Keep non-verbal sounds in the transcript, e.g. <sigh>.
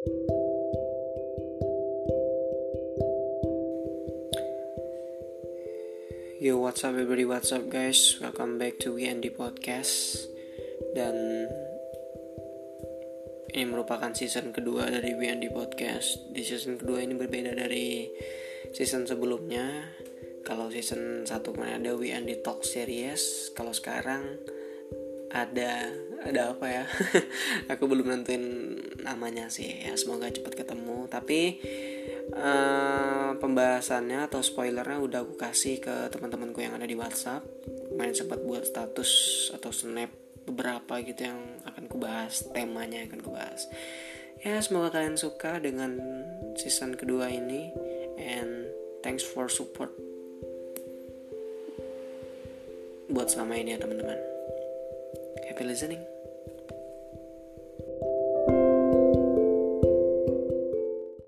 Yo, what's up everybody, what's up guys? Welcome back to WND Podcast. Dan ini merupakan season kedua dari WND Podcast. Di season kedua ini berbeda dari season sebelumnya. Kalau season satu kemarin ada WND Talk Series. Kalau sekarang ada ada apa ya? <laughs> Aku belum nentuin namanya sih. Ya semoga cepat ketemu. Tapi uh, pembahasannya atau spoilernya udah aku kasih ke teman-temanku yang ada di WhatsApp. Main sempat buat status atau snap beberapa gitu yang akan kubahas temanya akan kubahas. Ya semoga kalian suka dengan season kedua ini and thanks for support buat selama ini ya teman-teman Happy listening.